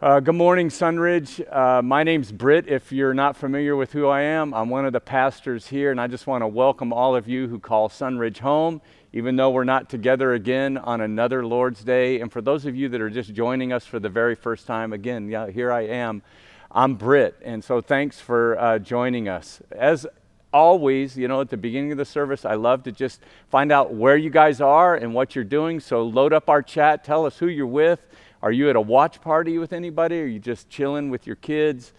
Uh, good morning, Sunridge. Uh, my name's Britt. If you're not familiar with who I am, I'm one of the pastors here, and I just want to welcome all of you who call Sunridge home, even though we're not together again on another Lord's Day. And for those of you that are just joining us for the very first time, again, yeah, here I am. I'm Britt, and so thanks for uh, joining us. As always, you know, at the beginning of the service, I love to just find out where you guys are and what you're doing. So load up our chat, tell us who you're with are you at a watch party with anybody? Are you just chilling with your kids?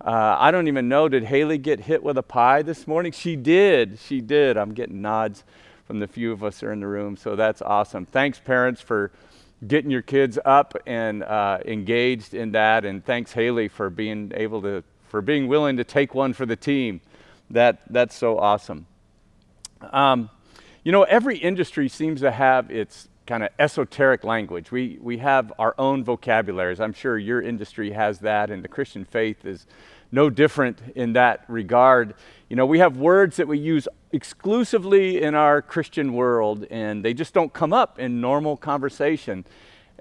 Uh, I don't even know. Did Haley get hit with a pie this morning? She did. She did. I'm getting nods from the few of us are in the room, so that's awesome. Thanks, parents, for getting your kids up and uh, engaged in that, and thanks, Haley, for being able to for being willing to take one for the team. That that's so awesome. Um, you know, every industry seems to have its kind of esoteric language. We, we have our own vocabularies. I'm sure your industry has that, and the Christian faith is no different in that regard. You know, we have words that we use exclusively in our Christian world, and they just don't come up in normal conversation.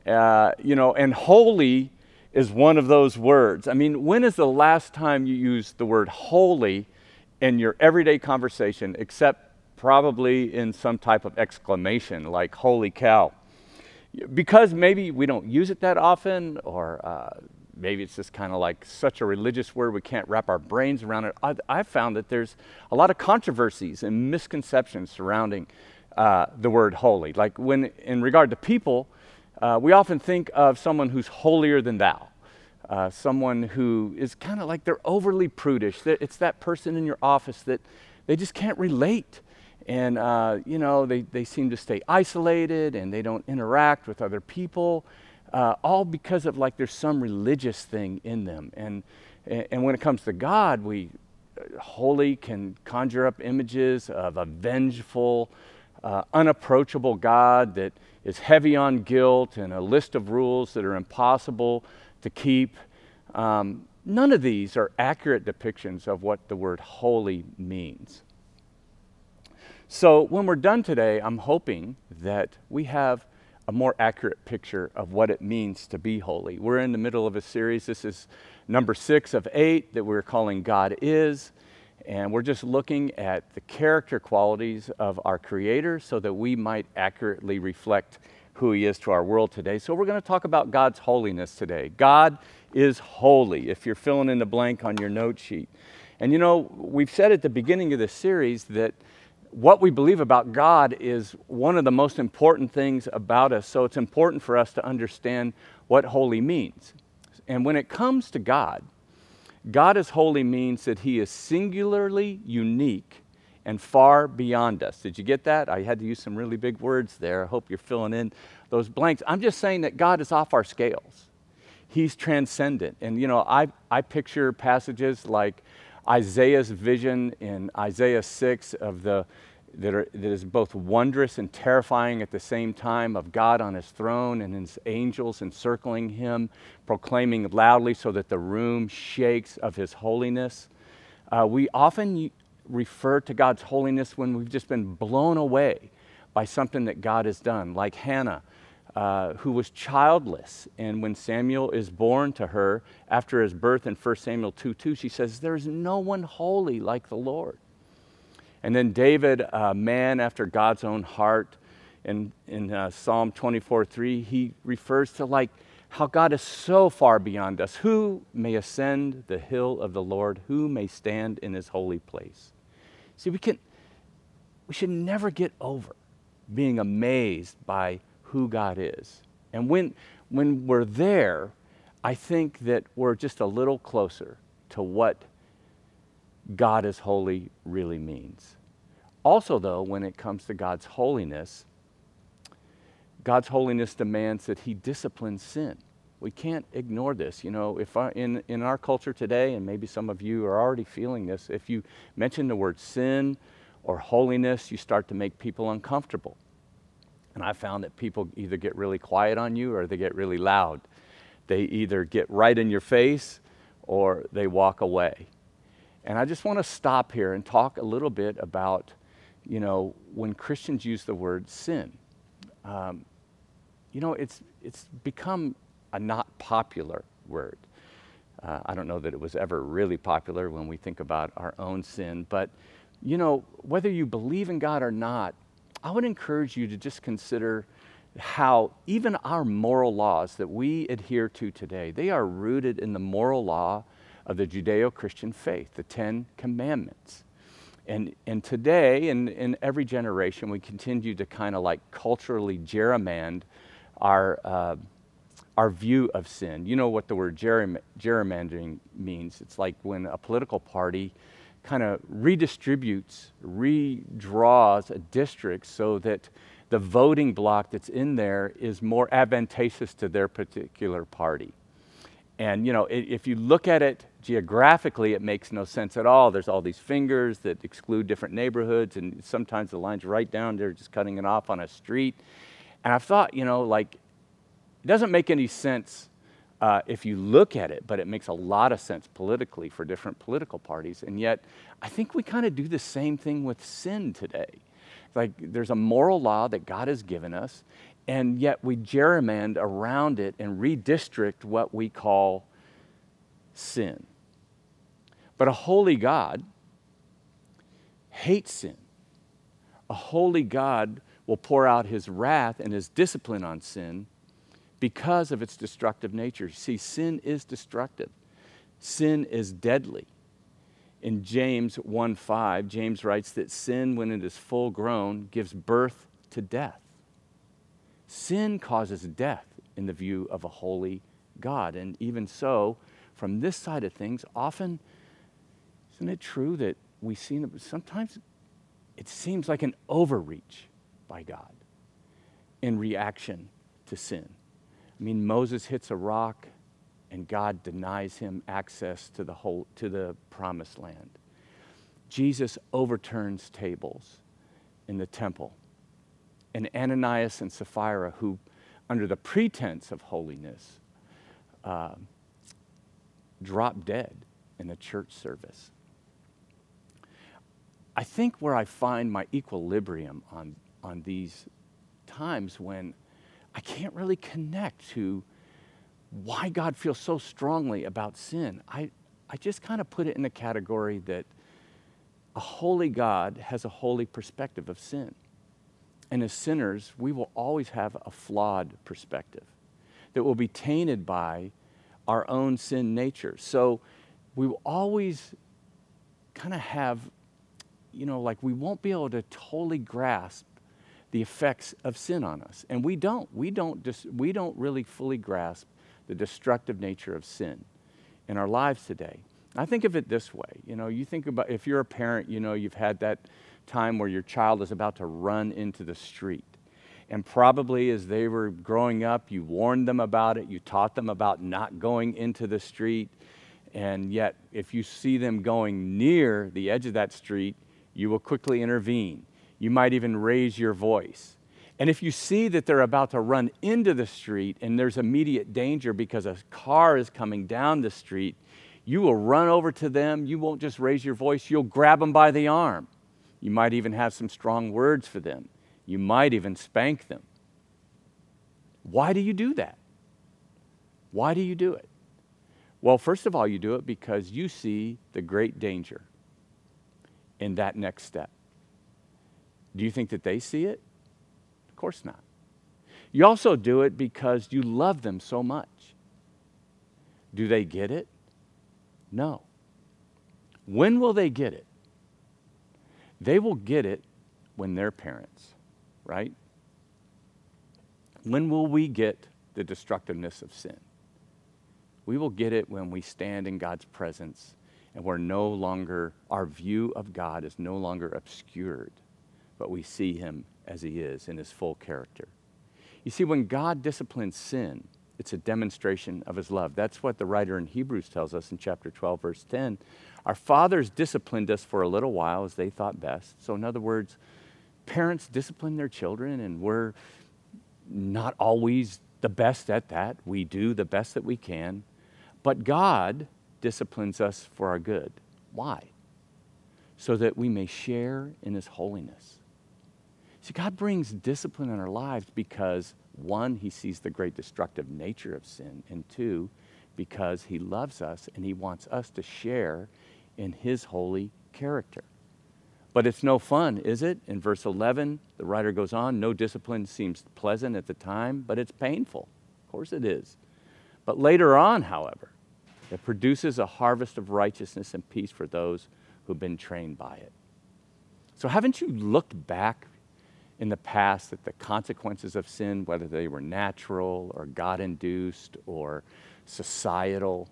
Uh, you know, and holy is one of those words. I mean, when is the last time you used the word holy in your everyday conversation, except probably in some type of exclamation like, holy cow. Because maybe we don't use it that often, or uh, maybe it's just kind of like such a religious word we can't wrap our brains around it. I, I've found that there's a lot of controversies and misconceptions surrounding uh, the word holy. Like when, in regard to people, uh, we often think of someone who's holier than thou. Uh, someone who is kind of like they're overly prudish. It's that person in your office that they just can't relate and, uh, you know, they, they seem to stay isolated and they don't interact with other people, uh, all because of like there's some religious thing in them. And, and when it comes to God, we, uh, holy can conjure up images of a vengeful, uh, unapproachable God that is heavy on guilt and a list of rules that are impossible to keep. Um, none of these are accurate depictions of what the word holy means. So when we're done today, I'm hoping that we have a more accurate picture of what it means to be holy. We're in the middle of a series. This is number six of eight that we're calling God Is. And we're just looking at the character qualities of our Creator so that we might accurately reflect who He is to our world today. So we're going to talk about God's holiness today. God is holy, if you're filling in the blank on your note sheet. And you know, we've said at the beginning of this series that what we believe about God is one of the most important things about us. So it's important for us to understand what holy means. And when it comes to God, God is holy means that He is singularly unique and far beyond us. Did you get that? I had to use some really big words there. I hope you're filling in those blanks. I'm just saying that God is off our scales. He's transcendent. And you know, I, I picture passages like Isaiah's vision in Isaiah 6 of the that, are, that is both wondrous and terrifying at the same time of God on his throne and his angels encircling him, proclaiming loudly so that the room shakes of his holiness. Uh, we often refer to God's holiness when we've just been blown away by something that God has done, like Hannah. Uh, who was childless. And when Samuel is born to her after his birth in 1 Samuel 2 2, she says, There's no one holy like the Lord. And then David, a man after God's own heart, in, in uh, Psalm 24 3, he refers to like how God is so far beyond us. Who may ascend the hill of the Lord? Who may stand in his holy place? See, we, can, we should never get over being amazed by who God is. And when, when we're there, I think that we're just a little closer to what God is holy really means. Also, though, when it comes to God's holiness, God's holiness demands that He disciplines sin. We can't ignore this. You know, if I, in, in our culture today, and maybe some of you are already feeling this, if you mention the word sin or holiness, you start to make people uncomfortable. And I found that people either get really quiet on you or they get really loud. They either get right in your face or they walk away. And I just want to stop here and talk a little bit about, you know, when Christians use the word sin. Um, you know, it's, it's become a not popular word. Uh, I don't know that it was ever really popular when we think about our own sin, but you know, whether you believe in God or not, I would encourage you to just consider how even our moral laws that we adhere to today, they are rooted in the moral law of the Judeo-Christian faith, the Ten Commandments. And, and today, in, in every generation, we continue to kind of like culturally gerrymander our, uh, our view of sin. You know what the word gerrymandering means. It's like when a political party kind of redistributes, redraws a district so that the voting block that's in there is more advantageous to their particular party. And you know, if you look at it geographically, it makes no sense at all. There's all these fingers that exclude different neighborhoods, and sometimes the line's right down there, just cutting it off on a street. And I've thought, you know, like, it doesn't make any sense uh, if you look at it, but it makes a lot of sense politically for different political parties. And yet, I think we kind of do the same thing with sin today. Like, there's a moral law that God has given us, and yet we gerrymander around it and redistrict what we call sin. But a holy God hates sin. A holy God will pour out his wrath and his discipline on sin because of its destructive nature. See, sin is destructive, sin is deadly. In James 1 5, James writes that sin, when it is full grown, gives birth to death. Sin causes death in the view of a holy God. And even so, from this side of things, often, isn't it true that we see sometimes it seems like an overreach by God in reaction to sin? I mean, Moses hits a rock and God denies him access to the, whole, to the promised land. Jesus overturns tables in the temple and Ananias and Sapphira, who, under the pretense of holiness, uh, drop dead in a church service. I think where I find my equilibrium on, on these times when I can't really connect to why God feels so strongly about sin, I, I just kind of put it in the category that a holy God has a holy perspective of sin. And as sinners, we will always have a flawed perspective that will be tainted by our own sin nature. So we will always kind of have, you know, like we won't be able to totally grasp the effects of sin on us. And we don't. We don't, we don't really fully grasp the destructive nature of sin in our lives today. I think of it this way. You know, you think about if you're a parent, you know, you've had that time where your child is about to run into the street. And probably as they were growing up, you warned them about it, you taught them about not going into the street. And yet, if you see them going near the edge of that street, you will quickly intervene. You might even raise your voice. And if you see that they're about to run into the street and there's immediate danger because a car is coming down the street, you will run over to them. You won't just raise your voice, you'll grab them by the arm. You might even have some strong words for them. You might even spank them. Why do you do that? Why do you do it? Well, first of all, you do it because you see the great danger in that next step. Do you think that they see it? Of course not. You also do it because you love them so much. Do they get it? No. When will they get it? They will get it when they're parents, right? When will we get the destructiveness of sin? We will get it when we stand in God's presence and we're no longer, our view of God is no longer obscured, but we see Him as He is in His full character. You see, when God disciplines sin, it's a demonstration of His love. That's what the writer in Hebrews tells us in chapter 12, verse 10. Our fathers disciplined us for a little while as they thought best. So, in other words, parents discipline their children, and we're not always the best at that. We do the best that we can. But God disciplines us for our good. Why? So that we may share in His holiness. See, God brings discipline in our lives because, one, He sees the great destructive nature of sin, and two, because he loves us and he wants us to share in his holy character. But it's no fun, is it? In verse 11, the writer goes on no discipline seems pleasant at the time, but it's painful. Of course it is. But later on, however, it produces a harvest of righteousness and peace for those who've been trained by it. So, haven't you looked back in the past that the consequences of sin, whether they were natural or God induced or societal?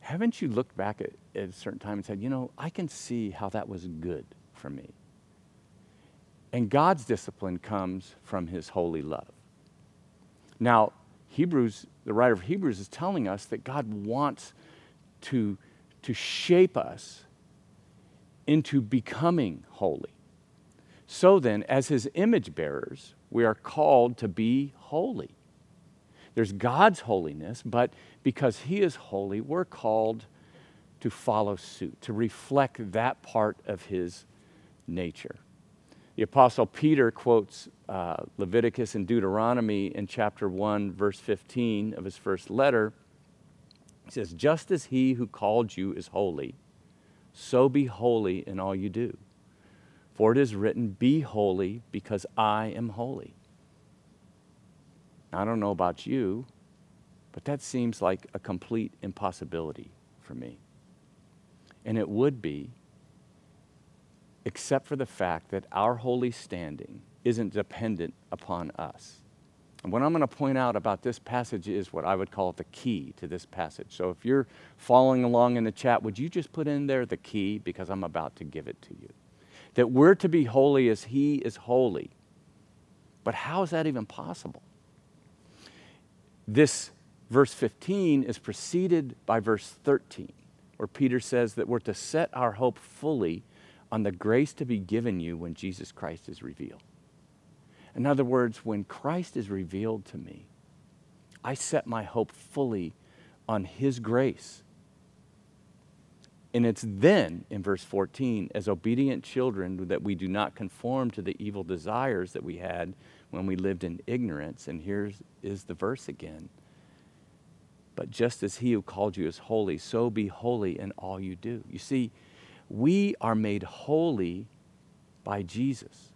Haven't you looked back at, at a certain time and said, you know, I can see how that was good for me? And God's discipline comes from his holy love. Now, Hebrews, the writer of Hebrews is telling us that God wants to, to shape us into becoming holy. So then, as his image bearers, we are called to be holy. There's God's holiness, but because he is holy, we're called to follow suit, to reflect that part of his nature. The Apostle Peter quotes uh, Leviticus and Deuteronomy in chapter 1, verse 15 of his first letter. He says, Just as he who called you is holy, so be holy in all you do. For it is written, Be holy because I am holy. I don't know about you, but that seems like a complete impossibility for me. And it would be, except for the fact that our holy standing isn't dependent upon us. And what I'm going to point out about this passage is what I would call the key to this passage. So if you're following along in the chat, would you just put in there the key because I'm about to give it to you? That we're to be holy as He is holy. But how is that even possible? This verse 15 is preceded by verse 13, where Peter says that we're to set our hope fully on the grace to be given you when Jesus Christ is revealed. In other words, when Christ is revealed to me, I set my hope fully on His grace. And it's then, in verse 14, as obedient children, that we do not conform to the evil desires that we had when we lived in ignorance. And here is the verse again. But just as He who called you is holy, so be holy in all you do. You see, we are made holy by Jesus.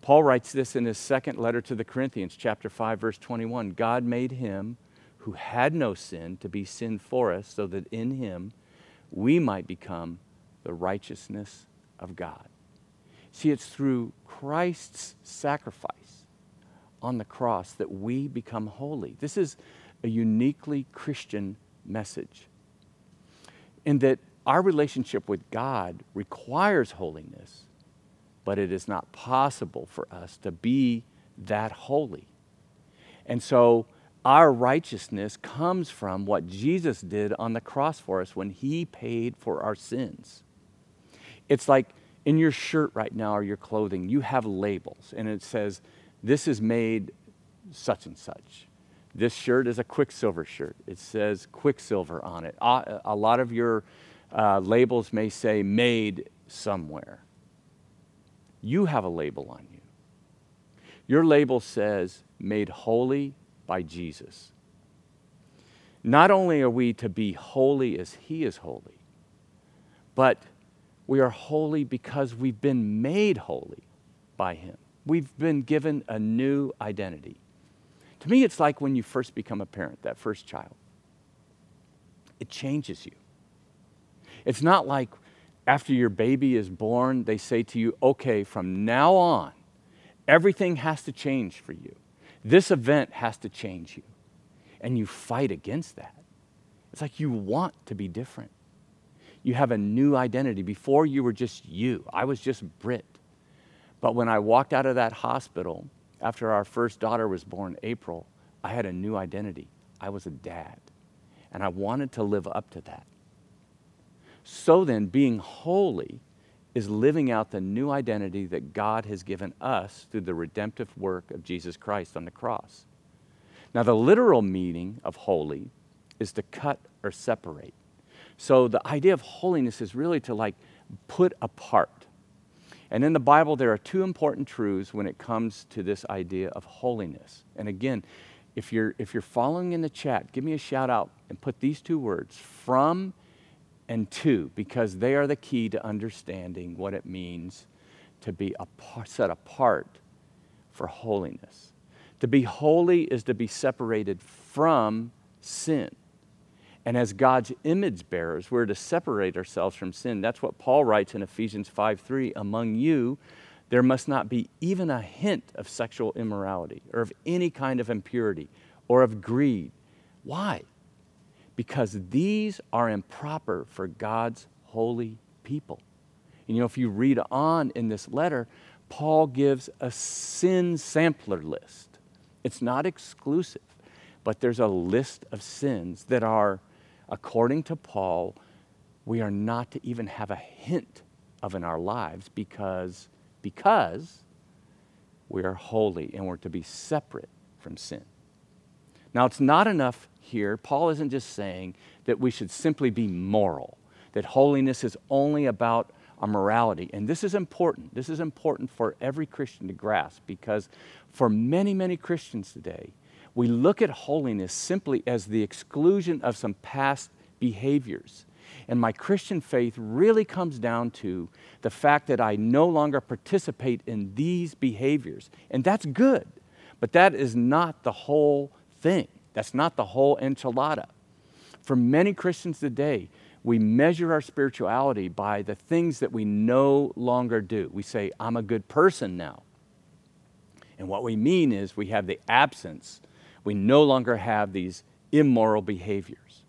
Paul writes this in his second letter to the Corinthians, chapter 5, verse 21. God made him who had no sin to be sin for us, so that in him we might become the righteousness of God. See, it's through Christ's sacrifice on the cross that we become holy. This is a uniquely Christian message. In that our relationship with God requires holiness but it is not possible for us to be that holy. And so our righteousness comes from what Jesus did on the cross for us when he paid for our sins. It's like in your shirt right now or your clothing, you have labels, and it says, This is made such and such. This shirt is a Quiksilver shirt. It says Quiksilver on it. A lot of your uh, labels may say made somewhere you have a label on you. Your label says, made holy by Jesus. Not only are we to be holy as He is holy, but we are holy because we've been made holy by Him. We've been given a new identity. To me, it's like when you first become a parent, that first child. It changes you. It's not like after your baby is born, they say to you, okay, from now on, everything has to change for you. This event has to change you. And you fight against that. It's like you want to be different. You have a new identity. Before you were just you, I was just Britt. But when I walked out of that hospital after our first daughter was born, April, I had a new identity. I was a dad. And I wanted to live up to that. So then, being holy is living out the new identity that God has given us through the redemptive work of Jesus Christ on the cross. Now, the literal meaning of holy is to cut or separate. So, the idea of holiness is really to like put apart. And in the Bible, there are two important truths when it comes to this idea of holiness. And again, if you're, if you're following in the chat, give me a shout out and put these two words from and to, because they are the key to understanding what it means to be set apart for holiness. To be holy is to be separated from sin. And as God's image bearers, we're to separate ourselves from sin. That's what Paul writes in Ephesians 5 3. Among you, there must not be even a hint of sexual immorality or of any kind of impurity or of greed. Why? Because these are improper for God's holy people. And you know, if you read on in this letter, Paul gives a sin sampler list. It's not exclusive, but there's a list of sins that are, according to Paul, we are not to even have a hint of in our lives because because we are holy and we're to be separate from sin. Now, it's not enough here. Paul isn't just saying that we should simply be moral, that holiness is only about our morality. And this is important. This is important for every Christian to grasp because for many, many Christians today, we look at holiness simply as the exclusion of some past behaviors and my Christian faith really comes down to the fact that I no longer participate in these behaviors. And that's good, but that is not the whole thing. That's not the whole enchilada. For many Christians today, we measure our spirituality by the things that we no longer do. We say, I'm a good person now. And what we mean is we have the absence, we no longer have these immoral behaviors.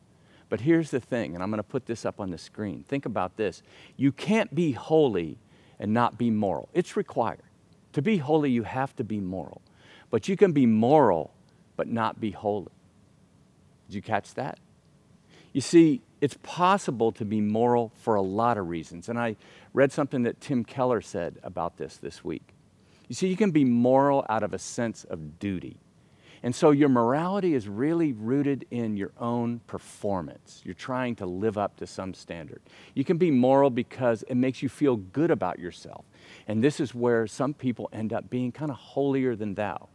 But here's the thing, and I'm going to put this up on the screen. Think about this. You can't be holy and not be moral. It's required. To be holy, you have to be moral. But you can be moral but not be holy. Did you catch that? You see, it's possible to be moral for a lot of reasons. And I read something that Tim Keller said about this this week. You see, you can be moral out of a sense of duty. And so your morality is really rooted in your own performance. You're trying to live up to some standard. You can be moral because it makes you feel good about yourself. And this is where some people end up being kind of holier than thou.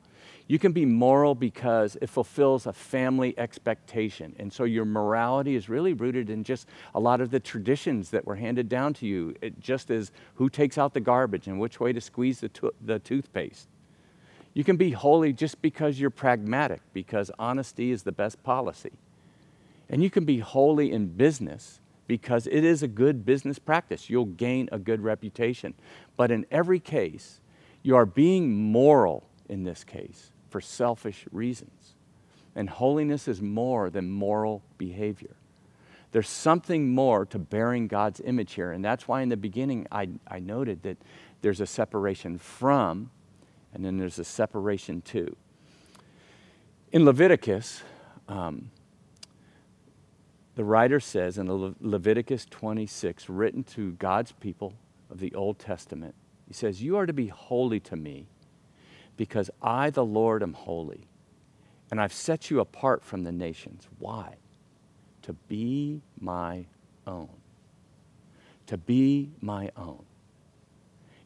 You can be moral because it fulfills a family expectation. And so your morality is really rooted in just a lot of the traditions that were handed down to you, it just as who takes out the garbage and which way to squeeze the, to- the toothpaste. You can be holy just because you're pragmatic, because honesty is the best policy. And you can be holy in business because it is a good business practice. You'll gain a good reputation. But in every case, you are being moral in this case for selfish reasons. And holiness is more than moral behavior. There's something more to bearing God's image here. And that's why in the beginning I, I noted that there's a separation from and then there's a separation to. In Leviticus, um, the writer says in Le- Leviticus 26, written to God's people of the Old Testament, he says, You are to be holy to me because I, the Lord, am holy. And I've set you apart from the nations. Why? To be my own. To be my own.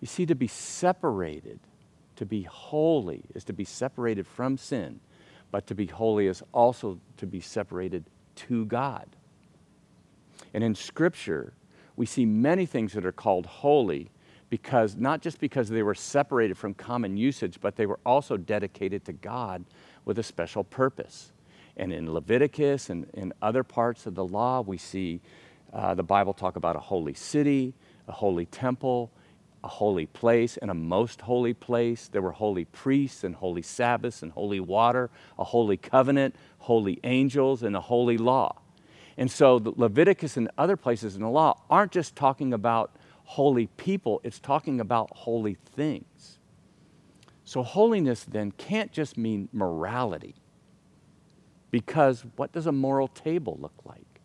You see, to be separated to be holy is to be separated from sin, but to be holy is also to be separated to God. And in Scripture, we see many things that are called holy because not just because they were separated from common usage, but they were also dedicated to God with a special purpose. And in Leviticus and in other parts of the law, we see uh, the Bible talk about a holy city, a holy temple, a holy place and a most holy place. There were holy priests and holy Sabbaths and holy water, a holy covenant, holy angels, and a holy law. And so Leviticus and other places in the law aren't just talking about holy people, it's talking about holy things. So holiness then can't just mean morality. Because what does a moral table look like?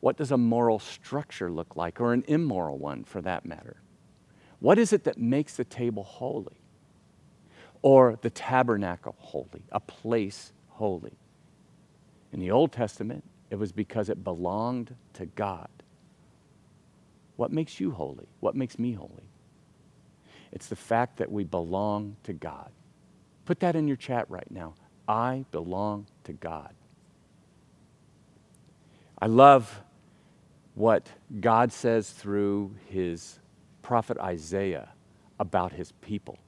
What does a moral structure look like, or an immoral one for that matter? What is it that makes the table holy? Or the tabernacle holy, a place holy? In the Old Testament, it was because it belonged to God. What makes you holy? What makes me holy? It's the fact that we belong to God. Put that in your chat right now. I belong to God. I love what God says through his prophet Isaiah about his people.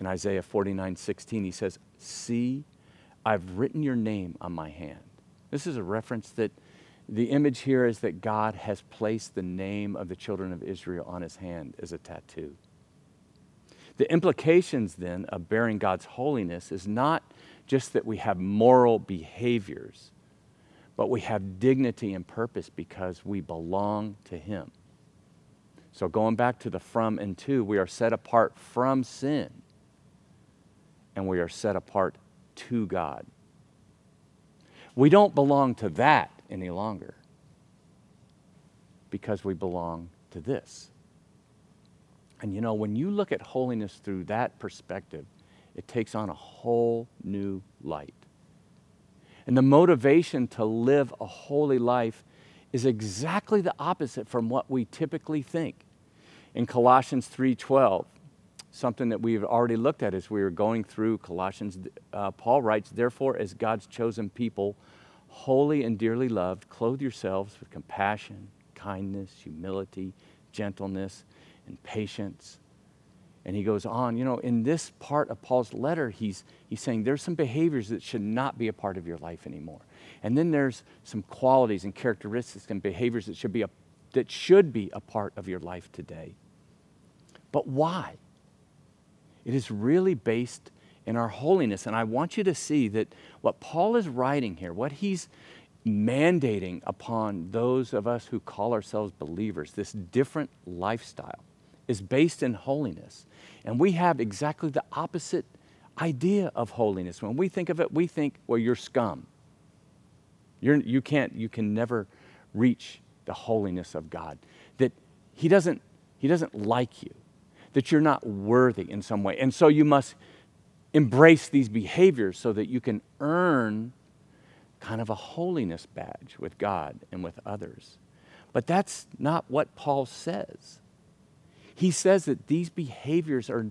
In Isaiah 49 16, he says, See, I've written your name on my hand. This is a reference that the image here is that God has placed the name of the children of Israel on his hand as a tattoo. The implications then of bearing God's holiness is not just that we have moral behaviors, but we have dignity and purpose because we belong to Him. So, going back to the from and to, we are set apart from sin and we are set apart to God. We don't belong to that any longer because we belong to this. And you know, when you look at holiness through that perspective, it takes on a whole new light. And the motivation to live a holy life is exactly the opposite from what we typically think. In Colossians 3:12, something that we've already looked at as we were going through Colossians, uh, Paul writes, Therefore, as God's chosen people, holy and dearly loved, clothe yourselves with compassion, kindness, humility, gentleness, and patience. And he goes on, you know, in this part of Paul's letter, he's, he's saying there's some behaviors that should not be a part of your life anymore. And then there's some qualities and characteristics and behaviors that should be a, that should be a part of your life today. But why? It is really based in our holiness. And I want you to see that what Paul is writing here, what he's mandating upon those of us who call ourselves believers, this different lifestyle, is based in holiness. And we have exactly the opposite idea of holiness. When we think of it, we think, well, you're scum. You're, you, can't, you can never reach the holiness of God. That he doesn't, he doesn't like you that you're not worthy in some way. And so you must embrace these behaviors so that you can earn kind of a holiness badge with God and with others. But that's not what Paul says. He says that these behaviors are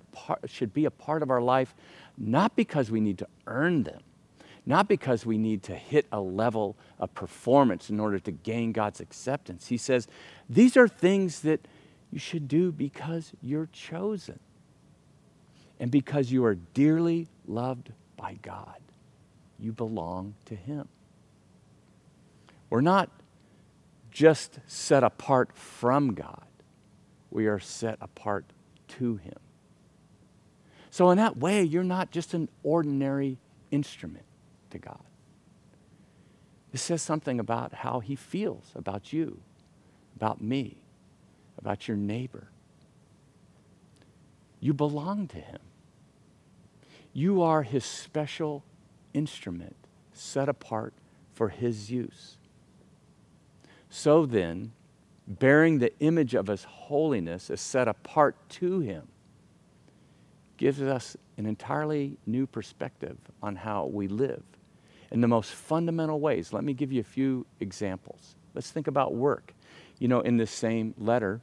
should be a part of our life not because we need to earn them, not because we need to hit a level of performance in order to gain God's acceptance. He says these are things that you should do because you're chosen and because you are dearly loved by God. You belong to Him. We're not just set apart from God, we are set apart to Him. So, in that way, you're not just an ordinary instrument to God. It says something about how He feels about you, about me about your neighbor. You belong to him. You are his special instrument set apart for his use. So then, bearing the image of his holiness as set apart to him gives us an entirely new perspective on how we live in the most fundamental ways. Let me give you a few examples. Let's think about work. You know, in this same letter,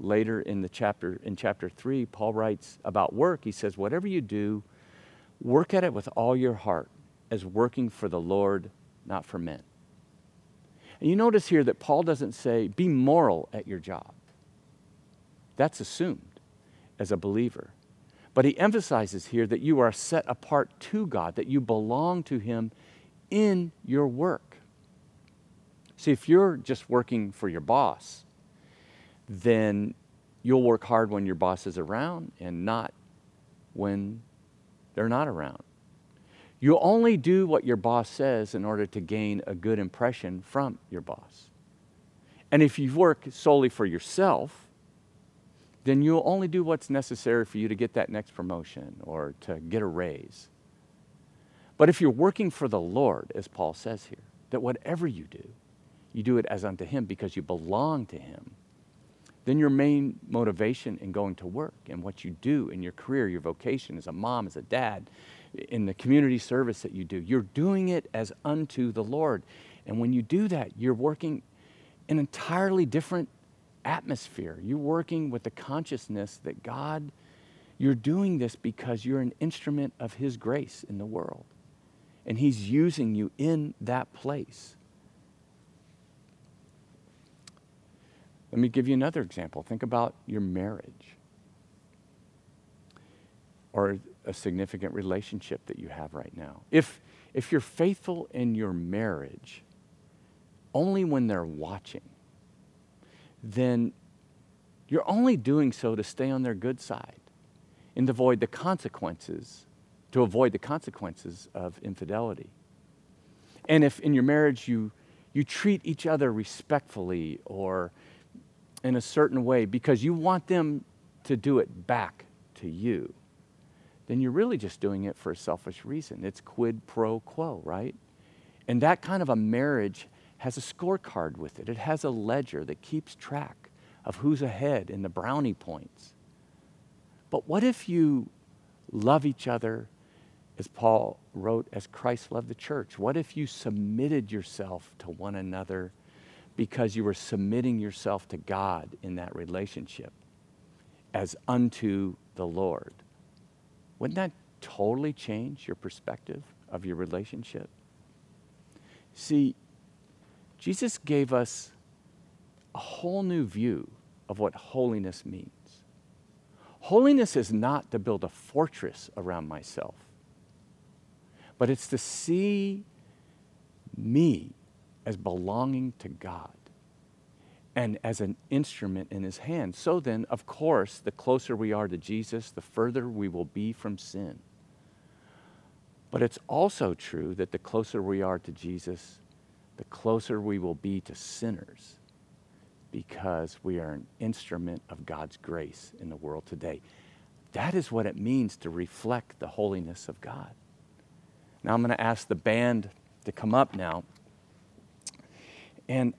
later in the chapter in chapter 3 paul writes about work he says whatever you do work at it with all your heart as working for the lord not for men. And you notice here that paul doesn't say be moral at your job. That's assumed as a believer. But he emphasizes here that you are set apart to god that you belong to him in your work. See if you're just working for your boss then you'll work hard when your boss is around and not when they're not around. You'll only do what your boss says in order to gain a good impression from your boss. And if you work solely for yourself, then you'll only do what's necessary for you to get that next promotion or to get a raise. But if you're working for the Lord, as Paul says here, that whatever you do, you do it as unto Him because you belong to Him then your main motivation in going to work and what you do in your career, your vocation as a mom, as a dad, in the community service that you do, you're doing it as unto the Lord. And when you do that, you're working an entirely different atmosphere. You're working with the consciousness that God, you're doing this because you're an instrument of His grace in the world. and He's using you in that place. Let me give you another example. Think about your marriage or a significant relationship that you have right now. If, if you're faithful in your marriage only when they're watching, then you're only doing so to stay on their good side and to avoid the consequences, to avoid the consequences of infidelity. And if in your marriage you, you treat each other respectfully or in a certain way because you want them to do it back to you, then you're really just doing it for a selfish reason. It's quid pro quo, right? And that kind of a marriage has a scorecard with it, it has a ledger that keeps track of who's ahead in the brownie points. But what if you love each other as Paul wrote, as Christ loved the church? What if you submitted yourself to one another because you were submitting yourself to God in that relationship as unto the Lord? Wouldn't that totally change your perspective of your relationship? See, Jesus gave us a whole new view of what holiness means. Holiness is not to build a fortress around myself, but it's to see me as belonging to God and as an instrument in his hand. So then, of course, the closer we are to Jesus, the further we will be from sin. But it's also true that the closer we are to Jesus, the closer we will be to sinners because we are an instrument of God's grace in the world today. That is what it means to reflect the holiness of God. Now I'm going to ask the band to come up now. And,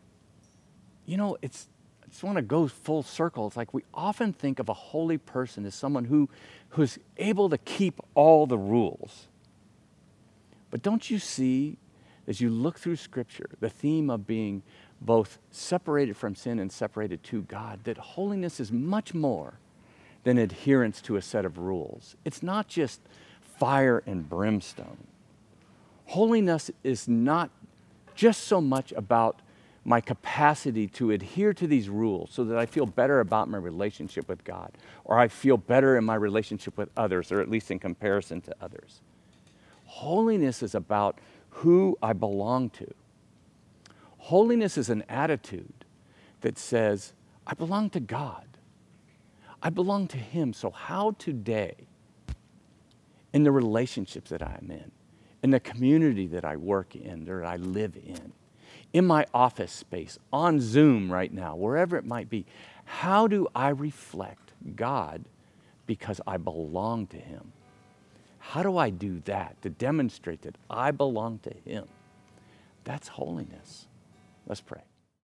you know, it's, I just want to go full circle. It's like we often think of a holy person as someone who, who's able to keep all the rules. But don't you see, as you look through Scripture, the theme of being both separated from sin and separated to God, that holiness is much more than adherence to a set of rules. It's not just fire and brimstone. Holiness is not just so much about my capacity to adhere to these rules so that I feel better about my relationship with God, or I feel better in my relationship with others, or at least in comparison to others. Holiness is about who I belong to. Holiness is an attitude that says, I belong to God. I belong to Him. So, how today, in the relationships that I am in, in the community that I work in, that I live in, in my office space, on Zoom right now, wherever it might be, how do I reflect God because I belong to Him? How do I do that to demonstrate that I belong to Him? That's holiness. Let's pray.